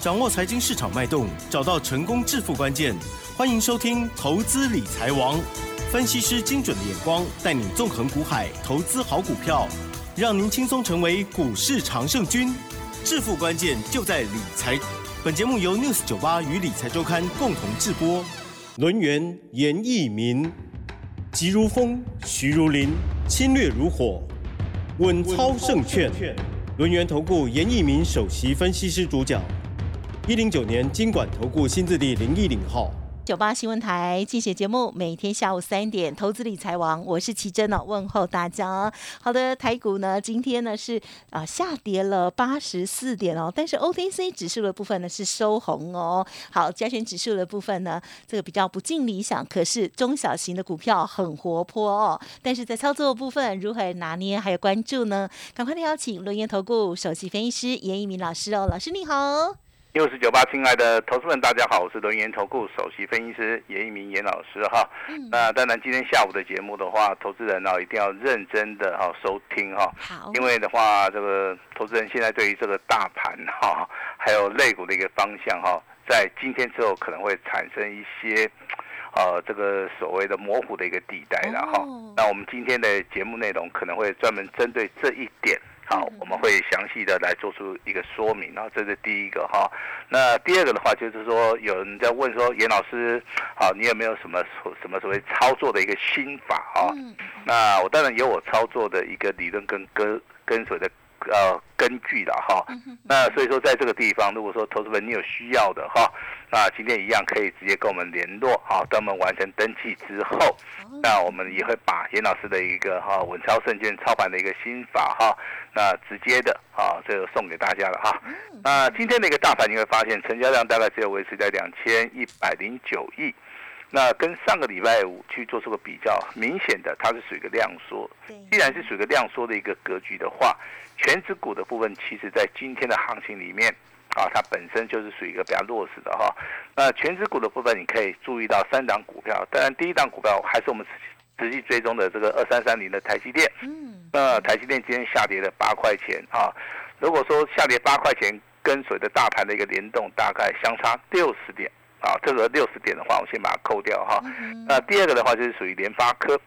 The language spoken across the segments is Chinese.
掌握财经市场脉动，找到成功致富关键。欢迎收听《投资理财王》，分析师精准的眼光，带你纵横股海，投资好股票，让您轻松成为股市常胜军。致富关键就在理财。本节目由 News 九八与理财周刊共同制播。轮源严义民，急如风，徐如林，侵略如火，稳操胜券。轮源投顾严义民首席分析师主讲。一零九年经管投顾新字地零一零号。九八新闻台竞选节目，每天下午三点，投资理财王，我是奇珍哦，问候大家。好的，台股呢，今天呢是啊下跌了八十四点哦，但是 OTC 指数的部分呢是收红哦。好，加权指数的部分呢，这个比较不尽理想，可是中小型的股票很活泼哦。但是在操作部分如何拿捏，还有关注呢？赶快的邀请轮研投顾首席分析师严一鸣老师哦，老师你好。六十九八，亲爱的投资们，大家好，我是轮研投顾首席分析师严一鸣严老师哈。那当然，今天下午的节目的话，投资人呢一定要认真的哈收听哈。好。因为的话，这个投资人现在对于这个大盘哈，还有类股的一个方向哈，在今天之后可能会产生一些呃这个所谓的模糊的一个地带了哈。那我们今天的节目内容可能会专门针对这一点。好，我们会详细的来做出一个说明啊，这是第一个哈。那第二个的话，就是说有人在问说，严老师，好，你有没有什么什么所谓操作的一个心法啊？那我当然有我操作的一个理论跟跟跟随的。呃，根据的哈，那所以说在这个地方，如果说投资人你有需要的哈，那今天一样可以直接跟我们联络好，等我们完成登记之后，那我们也会把严老师的一个哈稳操胜券操盘的一个心法哈，那直接的啊这个送给大家了哈。那今天的一个大盘你会发现成交量大概只有维持在两千一百零九亿。那跟上个礼拜五去做出个比较，明显的它是属于一个量缩。既然是属于一个量缩的一个格局的话，全指股的部分，其实在今天的行情里面，啊，它本身就是属于一个比较弱势的哈。那全指股的部分，你可以注意到三档股票，当然第一档股票还是我们实际追踪的这个二三三零的台积电。嗯。那台积电今天下跌了八块钱啊，如果说下跌八块钱，跟随着大盘的一个联动，大概相差六十点。啊，这个六十点的话，我先把它扣掉哈。那第二个的话就是属于联发科，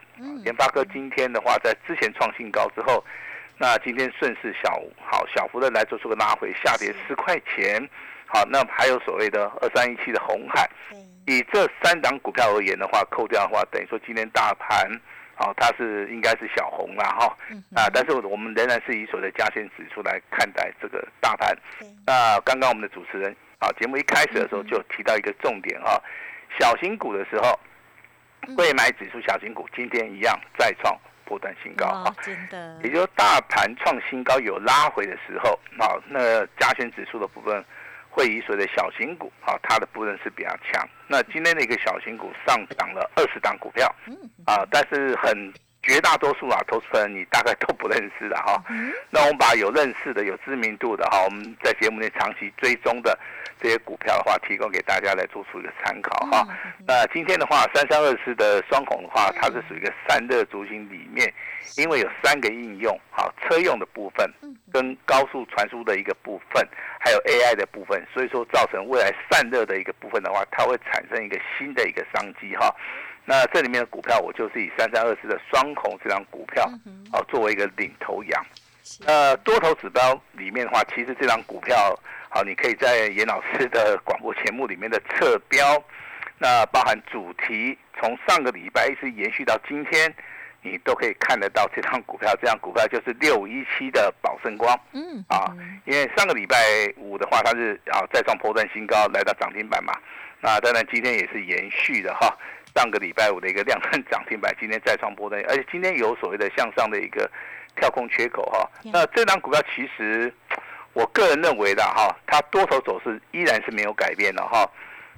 联发科今天的话在之前创新高之后，那今天顺势小好小幅的来做出个拉回，下跌十块钱。好，那还有所谓的二三一七的红海，以这三档股票而言的话，扣掉的话，等于说今天大盘，好，它是应该是小红了哈。啊，但是我们仍然是以所谓的加权指数来看待这个大盘。那刚刚我们的主持人。啊，节目一开始的时候就提到一个重点啊，小型股的时候，未买指数小型股今天一样再创波段新高啊，真的，也就是大盘创新高有拉回的时候，好，那加权指数的部分会以所谓的小型股，啊，它的部分是比较强。那今天的一个小型股上涨了二十档股票，啊，但是很。绝大多数啊，投资人你大概都不认识的哈。那我们把有认识的、有知名度的哈，我们在节目内长期追踪的这些股票的话，提供给大家来做出一个参考哈。那今天的话，三三二四的双孔的话，它是属于一个散热族群里面，因为有三个应用，好，车用的部分，跟高速传输的一个部分，还有 AI 的部分，所以说造成未来散热的一个部分的话，它会产生一个新的一个商机哈。那这里面的股票，我就是以三三二四的双孔这张股票，哦，作为一个领头羊。那，多头指标里面的话，其实这张股票，好，你可以在严老师的广播节目里面的侧标，那包含主题，从上个礼拜一直延续到今天，你都可以看得到这张股票。这张股票就是六五一七的宝盛光。嗯。啊，因为上个礼拜五的话，它是啊再创破断新高，来到涨停板嘛。那当然今天也是延续的哈。上个礼拜五的一个量增涨停板，今天再创波段，而且今天有所谓的向上的一个跳空缺口哈。那这张股票其实我个人认为的哈，它多头走势依然是没有改变的哈。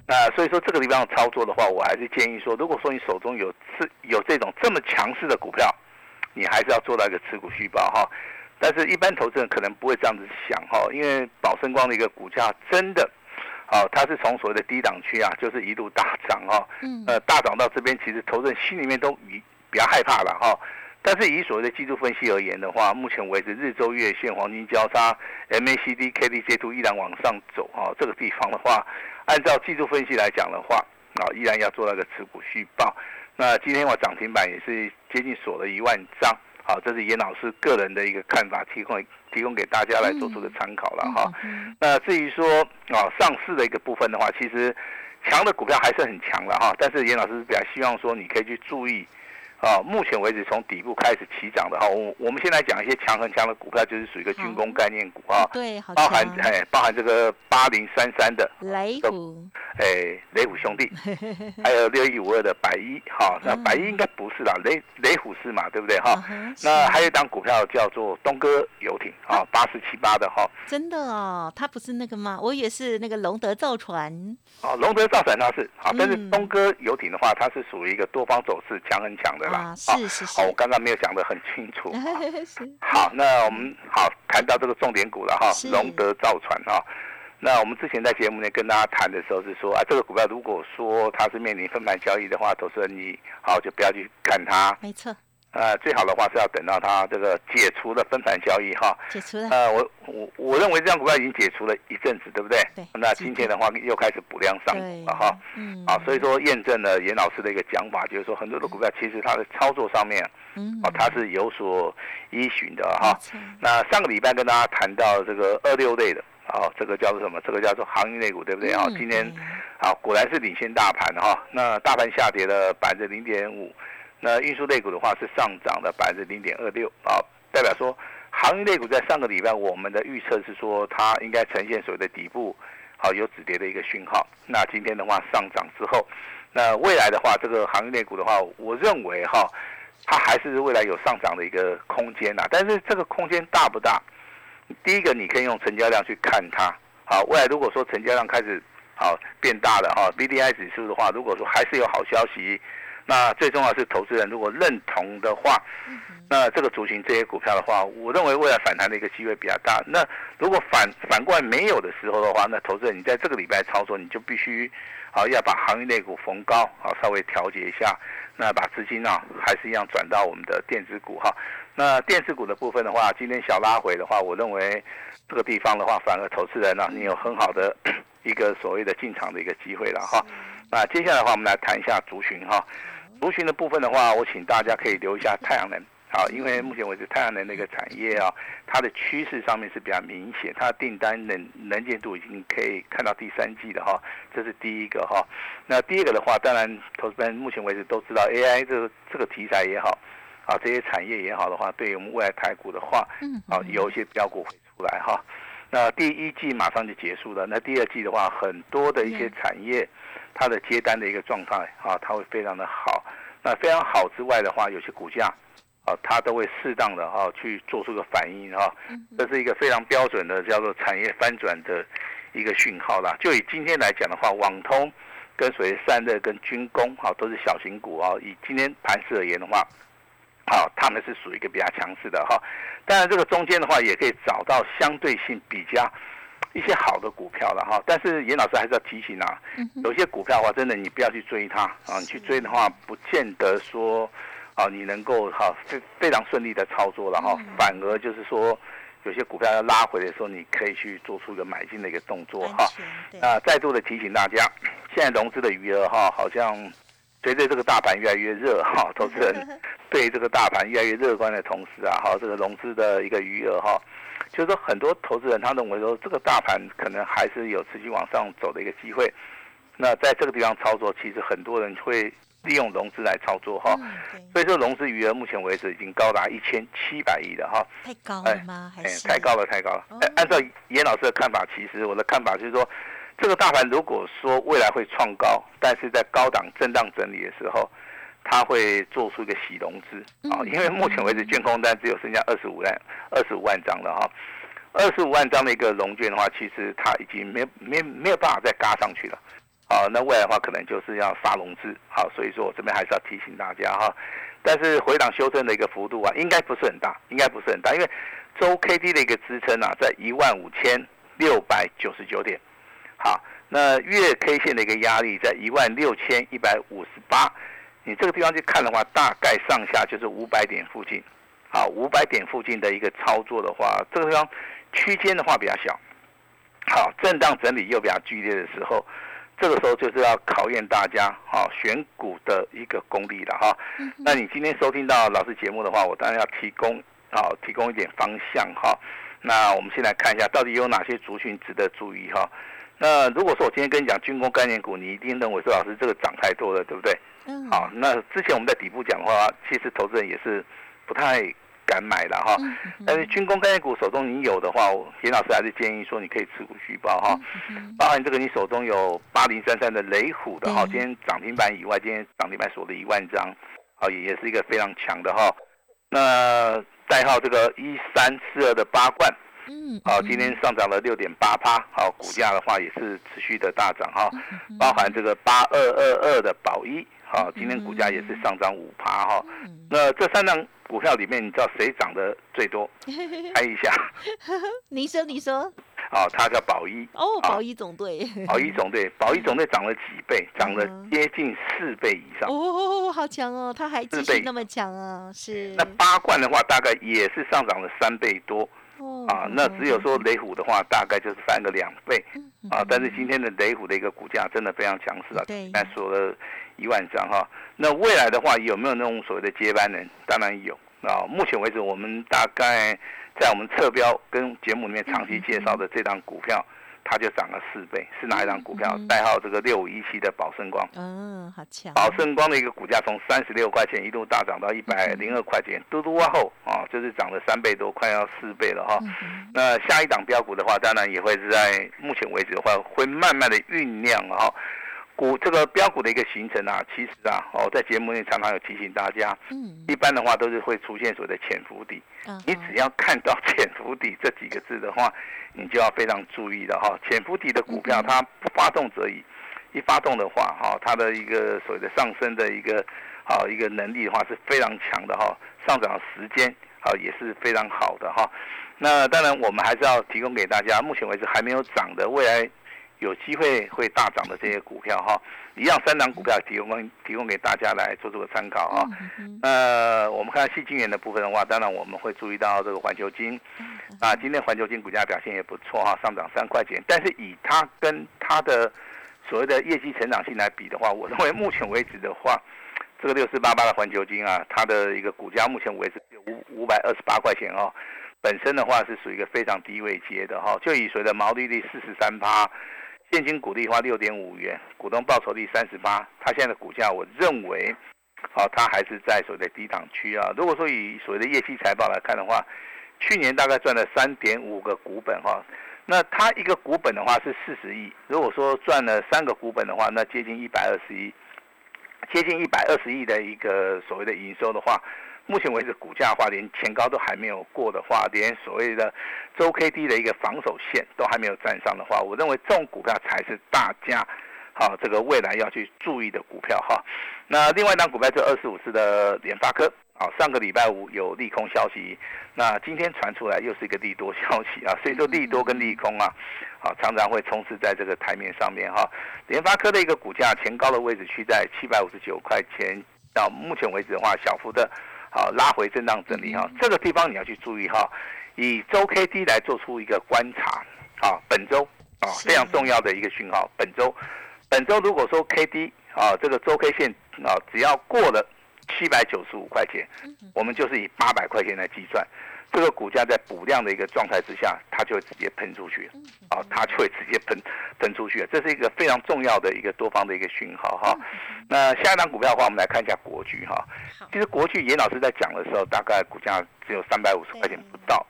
那所以说这个地方操作的话，我还是建议说，如果说你手中有持有这种这么强势的股票，你还是要做到一个持股续报哈。但是，一般投资人可能不会这样子想哈，因为宝盛光的一个股价真的。哦，它是从所谓的低档区啊，就是一路大涨哈，呃，大涨到这边，其实投资人心里面都比比较害怕了哈。但是以所谓的技术分析而言的话，目前为止日周月线黄金交叉，MACD、KDJ 图依然往上走啊，这个地方的话，按照技术分析来讲的话，啊，依然要做那个持股续报。那今天我涨停板也是接近锁了一万张，好，这是严老师个人的一个看法，提供提供给大家来做出个参考了哈。那至于说啊上市的一个部分的话，其实强的股票还是很强了哈，但是严老师比较希望说你可以去注意。啊，目前为止从底部开始起涨的哈，我我们先来讲一些强很强的股票，就是属于一个军工概念股啊，对，包含哎，包含这个八零三三的雷虎，哎，雷虎兄弟，还有六一五二的百一，哈，那百一应该不是啦，雷雷虎是嘛，对不对哈？那还有一档股票叫做东哥游艇啊，八四七八的哈，真的哦，它不是那个吗？我也是那个龙德造船，哦，龙德造船它是好，但是东哥游艇的话，它是属于一个多方走势强很强的。啊，是是是，好，我刚刚没有讲得很清楚。好，那我们好谈到这个重点股了哈，龙德造船哈。那我们之前在节目内跟大家谈的时候是说啊，这个股票如果说它是面临分盘交易的话，投资人你好就不要去看它。没错。呃，最好的话是要等到它这个解除了分盘交易哈。解除了。呃，我我我认为这张股票已经解除了一阵子，对不对？对。那今天的话又开始补量上了哈。嗯。啊，所以说验证了严老师的一个讲法，就是说很多的股票其实它的操作上面，嗯，啊，它是有所依循的哈。那上个礼拜跟大家谈到这个二六类的，啊，这个叫做什么？这个叫做行业类股，对不对？啊，今天，好，果然是领先大盘哈。那大盘下跌了百分之零点五。那运输类股的话是上涨了百分之零点二六啊，代表说航运类股在上个礼拜我们的预测是说它应该呈现所谓的底部，好有止跌的一个讯号。那今天的话上涨之后，那未来的话这个航运类股的话，我认为哈，它还是未来有上涨的一个空间呐。但是这个空间大不大？第一个你可以用成交量去看它，好，未来如果说成交量开始好变大了哈，B D I 指数的话，如果说还是有好消息。那最重要是投资人如果认同的话，那这个族群这些股票的话，我认为未来反弹的一个机会比较大。那如果反反过来没有的时候的话，那投资人你在这个礼拜操作，你就必须啊要把行业内股逢高啊稍微调节一下，那把资金啊还是一样转到我们的电子股哈。那电子股的部分的话，今天小拉回的话，我认为这个地方的话，反而投资人呢，你有很好的一个所谓的进场的一个机会了哈。那接下来的话，我们来谈一下族群哈。族群的部分的话，我请大家可以留一下太阳能，好，因为目前为止太阳能那个产业啊，它的趋势上面是比较明显，它的订单能能见度已经可以看到第三季的哈，这是第一个哈。那第二个的话，当然投资人目前为止都知道 AI 这个这个题材也好，啊这些产业也好的话，对于我们未来台股的话，嗯，啊有一些标股会出来哈。那第一季马上就结束了，那第二季的话，很多的一些产业。它的接单的一个状态啊，它会非常的好。那非常好之外的话，有些股价啊，它都会适当的哈去做出个反应哈。这是一个非常标准的叫做产业翻转的一个讯号啦。就以今天来讲的话，网通跟所谓散热跟军工哈都是小型股啊。以今天盘势而言的话，好，他们是属于一个比较强势的哈。当然这个中间的话，也可以找到相对性比较。一些好的股票了哈，但是严老师还是要提醒啊，有些股票的话，真的你不要去追它啊，你去追的话，不见得说啊你能够哈非非常顺利的操作了哈，反而就是说有些股票要拉回的时候，你可以去做出一个买进的一个动作哈。那再度的提醒大家，现在融资的余额哈，好像随着这个大盘越来越热哈，投资人对这个大盘越来越乐观的同时啊，哈，这个融资的一个余额哈。就是说，很多投资人他认为说，这个大盘可能还是有持续往上走的一个机会。那在这个地方操作，其实很多人会利用融资来操作哈。所以说，融资余额目前为止已经高达一千七百亿了哈。太高了吗？还是太高了？太高了。按照严老师的看法，其实我的看法就是说，这个大盘如果说未来会创高，但是在高档震荡整理的时候。他会做出一个洗融资啊，因为目前为止，券空单只有剩下二十五万二十五万张了哈，二十五万张的一个融券的话，其实它已经没没没有办法再嘎上去了，啊，那未来的话可能就是要杀融资，好，所以说我这边还是要提醒大家哈，但是回档修正的一个幅度啊，应该不是很大，应该不是很大，因为周 K D 的一个支撑啊，在一万五千六百九十九点，好，那月 K 线的一个压力在一万六千一百五十八。你这个地方去看的话，大概上下就是五百点附近，啊，五百点附近的一个操作的话，这个地方区间的话比较小，好，震荡整理又比较剧烈的时候，这个时候就是要考验大家啊选股的一个功力了哈。那你今天收听到老师节目的话，我当然要提供啊提供一点方向哈。那我们先来看一下，到底有哪些族群值得注意哈。那如果说我今天跟你讲军工概念股，你一定认为说老师这个涨太多了，对不对？嗯。好，那之前我们在底部讲的话，其实投资人也是不太敢买了哈。嗯。但是军工概念股手中你有的话，严老师还是建议说你可以持股续报哈。嗯。包含这个你手中有八零三三的雷虎的哈，今天涨停板以外，今天涨停板锁了一万张，好也也是一个非常强的哈。那代号这个一三四二的八冠。嗯，好，今天上涨了六点八趴，好，股价的话也是持续的大涨哈，包含这个八二二二的宝一，好，今天股价也是上涨五趴哈。那这三张股票里面，你知道谁涨得最多？猜一下。你说，你说。哦，它叫宝一。哦，宝一总队。宝一总队，宝一总队涨了几倍？涨了接近四倍以上。哦，好强哦，它还继续那么强啊，是。那八冠的话，大概也是上涨了三倍多。啊，那只有说雷虎的话，大概就是翻个两倍，啊，但是今天的雷虎的一个股价真的非常强势啊，对，那锁了一万张哈。那未来的话，有没有那种所谓的接班人？当然有啊。目前为止，我们大概在我们侧标跟节目里面长期介绍的这张股票。它就涨了四倍，是哪一张股票？代号这个六五一七的宝盛光。嗯，好强。宝盛光的一个股价从三十六块钱一路大涨到一百零二块钱，嘟嘟哇后啊，就是涨了三倍多，快要四倍了哈。那下一档标股的话，当然也会是在目前为止的话，会慢慢的酝酿哈。股这个标股的一个形成啊，其实啊，哦，在节目里常常有提醒大家，嗯，一般的话都是会出现所谓的潜伏底，你只要看到 潜伏底这几个字的话，你就要非常注意的哈。潜伏底的股票它不发动则已，一发动的话哈，它的一个所谓的上升的一个好一个能力的话是非常强的哈，上涨时间啊也是非常好的哈。那当然我们还是要提供给大家，目前为止还没有涨的未来。有机会会大涨的这些股票哈，一样三档股票提供提供给大家来做这个参考啊。呃，我们看细晶圆的部分的话，当然我们会注意到这个环球金，啊，今天环球金股价表现也不错哈，上涨三块钱。但是以它跟它的所谓的业绩成长性来比的话，我认为目前为止的话，这个六四八八的环球金啊，它的一个股价目前为止五五百二十八块钱哦，本身的话是属于一个非常低位接的哈，就以所谓的毛利率四十三趴。现金股利花六点五元，股东报酬率三十八，它现在的股价，我认为，好，它还是在所谓的低档区啊。如果说以所谓的业绩财报来看的话，去年大概赚了三点五个股本哈，那它一个股本的话是四十亿，如果说赚了三个股本的话，那接近一百二十亿，接近一百二十亿的一个所谓的营收的话。目前为止，股价的话连前高都还没有过的话，连所谓的周 K D 的一个防守线都还没有站上的话，我认为这种股票才是大家好这个未来要去注意的股票哈。那另外一张股票是二四五四的联发科，啊，上个礼拜五有利空消息，那今天传出来又是一个利多消息啊，所以说利多跟利空啊，啊常常会充斥在这个台面上面哈。联发科的一个股价前高的位置区在七百五十九块钱，到目前为止的话，小幅的。好，拉回震荡整理哈，这个地方你要去注意哈，以周 K D 来做出一个观察，啊，本周啊非常重要的一个讯号，本周，本周如果说 K D 啊这个周 K 线啊只要过了七百九十五块钱，我们就是以八百块钱来计算。这个股价在补量的一个状态之下，它就会直接喷出去，啊，它就会直接喷喷出去，这是一个非常重要的一个多方的一个讯号哈。那下一档股票的话，我们来看一下国巨哈。其实国巨严老师在讲的时候，大概股价只有三百五十块钱不到，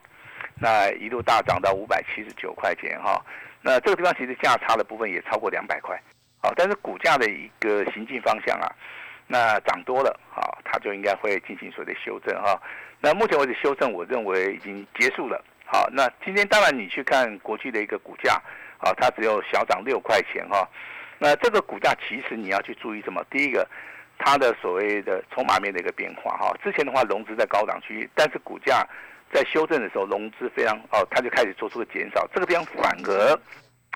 那一路大涨到五百七十九块钱哈。那这个地方其实价差的部分也超过两百块，好，但是股价的一个行进方向啊，那涨多了，好，它就应该会进行所谓的修正哈。那目前为止修正，我认为已经结束了。好，那今天当然你去看国际的一个股价，啊，它只有小涨六块钱哈。那这个股价其实你要去注意什么？第一个，它的所谓的筹码面的一个变化哈。之前的话融资在高档区域，但是股价在修正的时候融资非常哦，它就开始做出了减少。这个地方反而，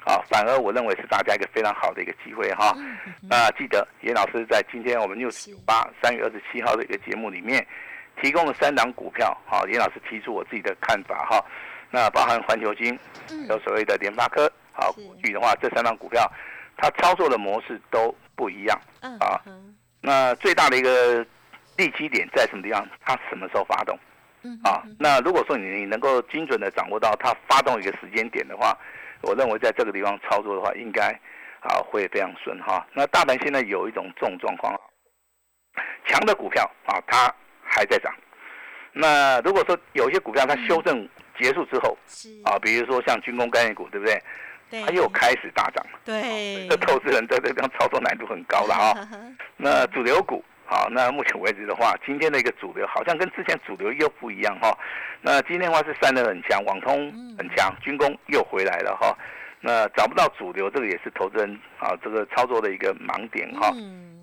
啊，反而我认为是大家一个非常好的一个机会哈。那记得严老师在今天我们六十八三月二十七号的一个节目里面，提供了三档股票，好，严老师提出我自己的看法哈。那包含环球金，有所谓的联发科，好，过去的话这三档股票，它操作的模式都不一样啊。那最大的一个利基点在什么地方？它什么时候发动？啊，那如果说你能够精准的掌握到它发动一个时间点的话，我认为在这个地方操作的话，应该啊会非常顺哈。那大盘现在有一种这种状况，强的股票啊它还在涨，那如果说有些股票它修正结束之后，啊，比如说像军工概念股，对不对？它又开始大涨了。对，这投资人在这方操作难度很高了哈。那主流股。好，那目前为止的话，今天的一个主流好像跟之前主流又不一样哈。那今天的话是散的很强，网通很强，军工又回来了哈。那找不到主流，这个也是投资人啊这个操作的一个盲点哈。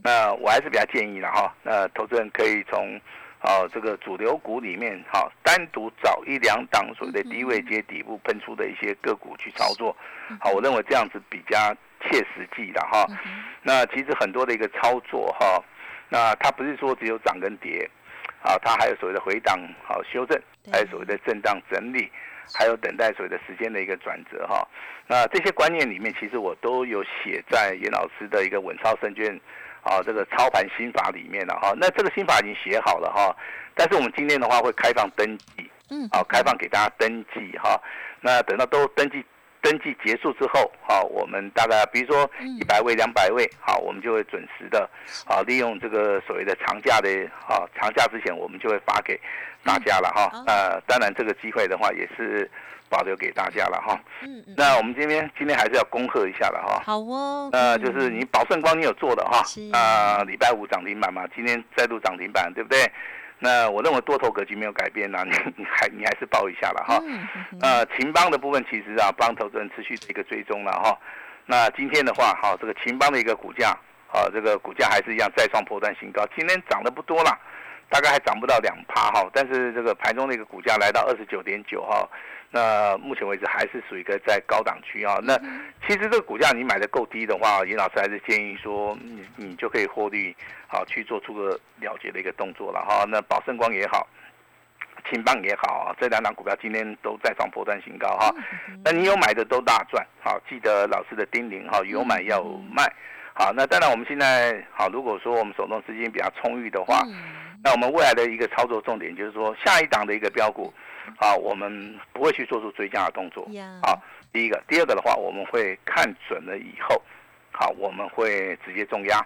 那我还是比较建议了哈。那投资人可以从啊这个主流股里面哈，单独找一两档所谓的低位接底部喷出的一些个股去操作。好，我认为这样子比较切实际的哈。那其实很多的一个操作哈。那它不是说只有涨跟跌，啊，它还有所谓的回档好修正，还有所谓的震荡整理，还有等待所谓的时间的一个转折哈。那这些观念里面，其实我都有写在严老师的一个稳操胜券啊这个操盘心法里面了哈。那这个心法已经写好了哈，但是我们今天的话会开放登记，嗯，好，开放给大家登记哈。那等到都登记。登记结束之后，好，我们大概比如说一百位、两百位，好，我们就会准时的，啊，利用这个所谓的长假的，啊，长假之前我们就会发给大家了哈。呃，当然这个机会的话也是保留给大家了哈。嗯嗯。那我们今天今天还是要恭贺一下了哈。好哦。呃，就是你宝盛光你有做的哈。啊，礼拜五涨停板嘛，今天再度涨停板，对不对？那我认为多头格局没有改变呐，你 你还你还是报一下了哈。呃，秦邦的部分其实啊，帮投资人持续的一个追踪了哈。那今天的话，哈，这个秦邦的一个股价，啊，这个股价还是一样再创破断新高。今天涨得不多了，大概还涨不到两趴哈，但是这个盘中的一个股价来到二十九点九哈。那目前为止还是属于一个在高档区啊。那其实这个股价你买的够低的话，尹老师还是建议说，你你就可以获利，好去做出个了结的一个动作了哈。那宝盛光也好，青棒也好啊，这两档股票今天都在创波段新高哈。那你有买的都大赚，好记得老师的叮咛哈，有买要卖。好，那当然我们现在好，如果说我们手中资金比较充裕的话，那我们未来的一个操作重点就是说，下一档的一个标股。啊，我们不会去做出追加的动作。啊，第一个，第二个的话，我们会看准了以后，好，我们会直接重压。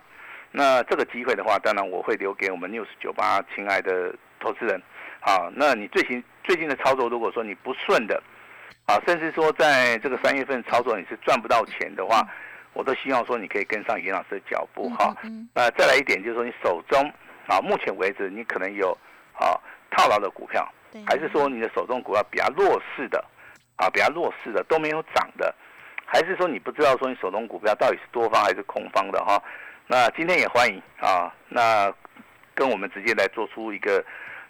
那这个机会的话，当然我会留给我们 news 九八亲爱的投资人。好，那你最近最近的操作，如果说你不顺的，啊，甚至说在这个三月份操作你是赚不到钱的话，我都希望说你可以跟上严老师的脚步哈。那再来一点就是说，你手中啊，目前为止你可能有啊套牢的股票。还是说你的手中股票比较弱势的，啊，比较弱势的都没有涨的，还是说你不知道说你手中股票到底是多方还是空方的哈？那今天也欢迎啊，那跟我们直接来做出一个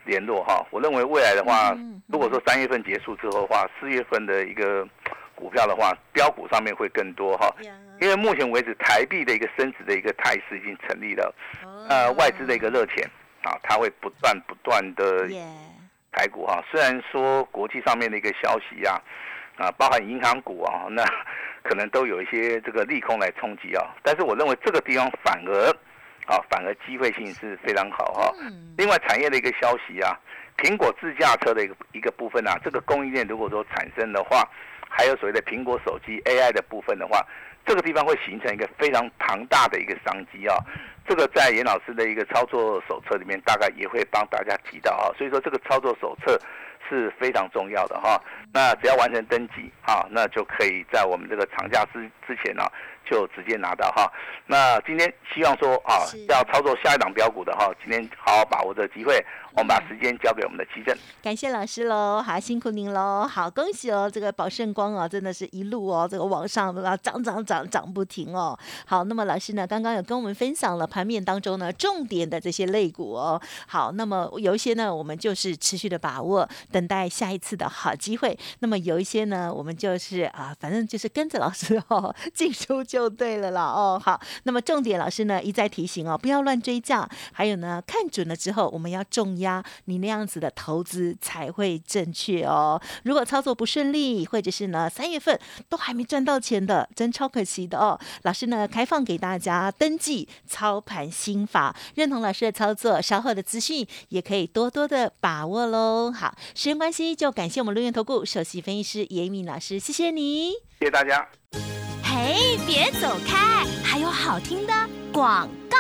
联络哈。我认为未来的话，如果说三月份结束之后的话，四月份的一个股票的话，标股上面会更多哈。因为目前为止台币的一个升值的一个态势已经成立了，呃，外资的一个热钱啊，它会不断不断的。台股哈，虽然说国际上面的一个消息啊，啊，包含银行股啊，那可能都有一些这个利空来冲击啊，但是我认为这个地方反而啊，反而机会性是非常好哈。另外产业的一个消息啊，苹果自驾车的一个一个部分啊，这个供应链如果说产生的话，还有所谓的苹果手机 AI 的部分的话，这个地方会形成一个非常庞大的一个商机啊。这个在严老师的一个操作手册里面，大概也会帮大家提到啊，所以说这个操作手册是非常重要的哈。那只要完成登记啊，那就可以在我们这个长假之之前呢。就直接拿到哈，那今天希望说啊，要操作下一档标股的哈，今天好好把握这个机会，我们把时间交给我们的奇正。感谢老师喽，好辛苦您喽，好恭喜哦，这个宝盛光哦，真的是一路哦，这个往上啊涨涨涨涨不停哦。好，那么老师呢，刚刚有跟我们分享了盘面当中呢重点的这些类股哦。好，那么有一些呢，我们就是持续的把握，等待下一次的好机会。那么有一些呢，我们就是啊，反正就是跟着老师哦，进出就就对了啦哦。好，那么重点老师呢一再提醒哦，不要乱追价，还有呢，看准了之后我们要重压，你那样子的投资才会正确哦。如果操作不顺利，或者是呢三月份都还没赚到钱的，真超可惜的哦。老师呢开放给大家登记操盘心法，认同老师的操作，稍后的资讯也可以多多的把握喽。好，时间关系，就感谢我们录音投顾首席分析师严敏老师，谢谢你，谢谢大家。哎，别走开，还有好听的广告。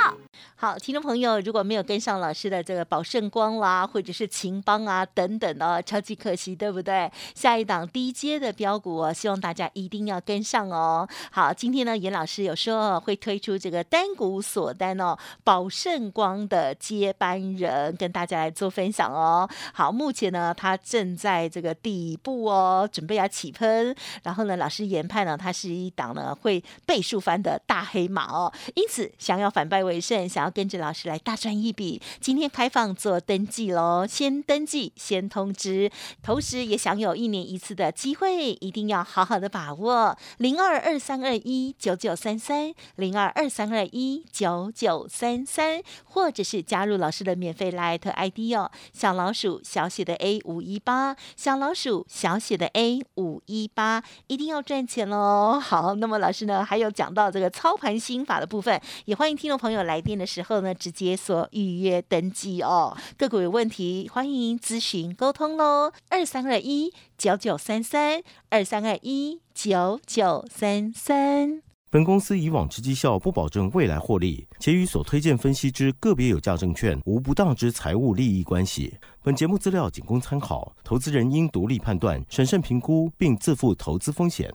好，听众朋友，如果没有跟上老师的这个宝盛光啦，或者是秦邦啊等等哦，超级可惜，对不对？下一档低阶的标股哦，希望大家一定要跟上哦。好，今天呢，严老师有说会推出这个单股锁单哦，宝盛光的接班人跟大家来做分享哦。好，目前呢，它正在这个底部哦，准备要起喷。然后呢，老师研判呢，它是一档呢会倍数翻的大黑马哦，因此想要反败为胜，想跟着老师来大赚一笔，今天开放做登记喽，先登记先通知，同时也享有一年一次的机会，一定要好好的把握。零二二三二一九九三三，零二二三二一九九三三，或者是加入老师的免费 Light ID 哦，小老鼠小写的 A 五一八，小老鼠小写的 A 五一八，一定要赚钱喽。好，那么老师呢，还有讲到这个操盘心法的部分，也欢迎听众朋友来电的时候呢，直接所预约登记哦。个股有问题，欢迎咨询沟通喽，二三二一九九三三，二三二一九九三三。本公司以往之绩效不保证未来获利，且与所推荐分析之个别有价证券无不当之财务利益关系。本节目资料仅供参考，投资人应独立判断、审慎评估，并自负投资风险。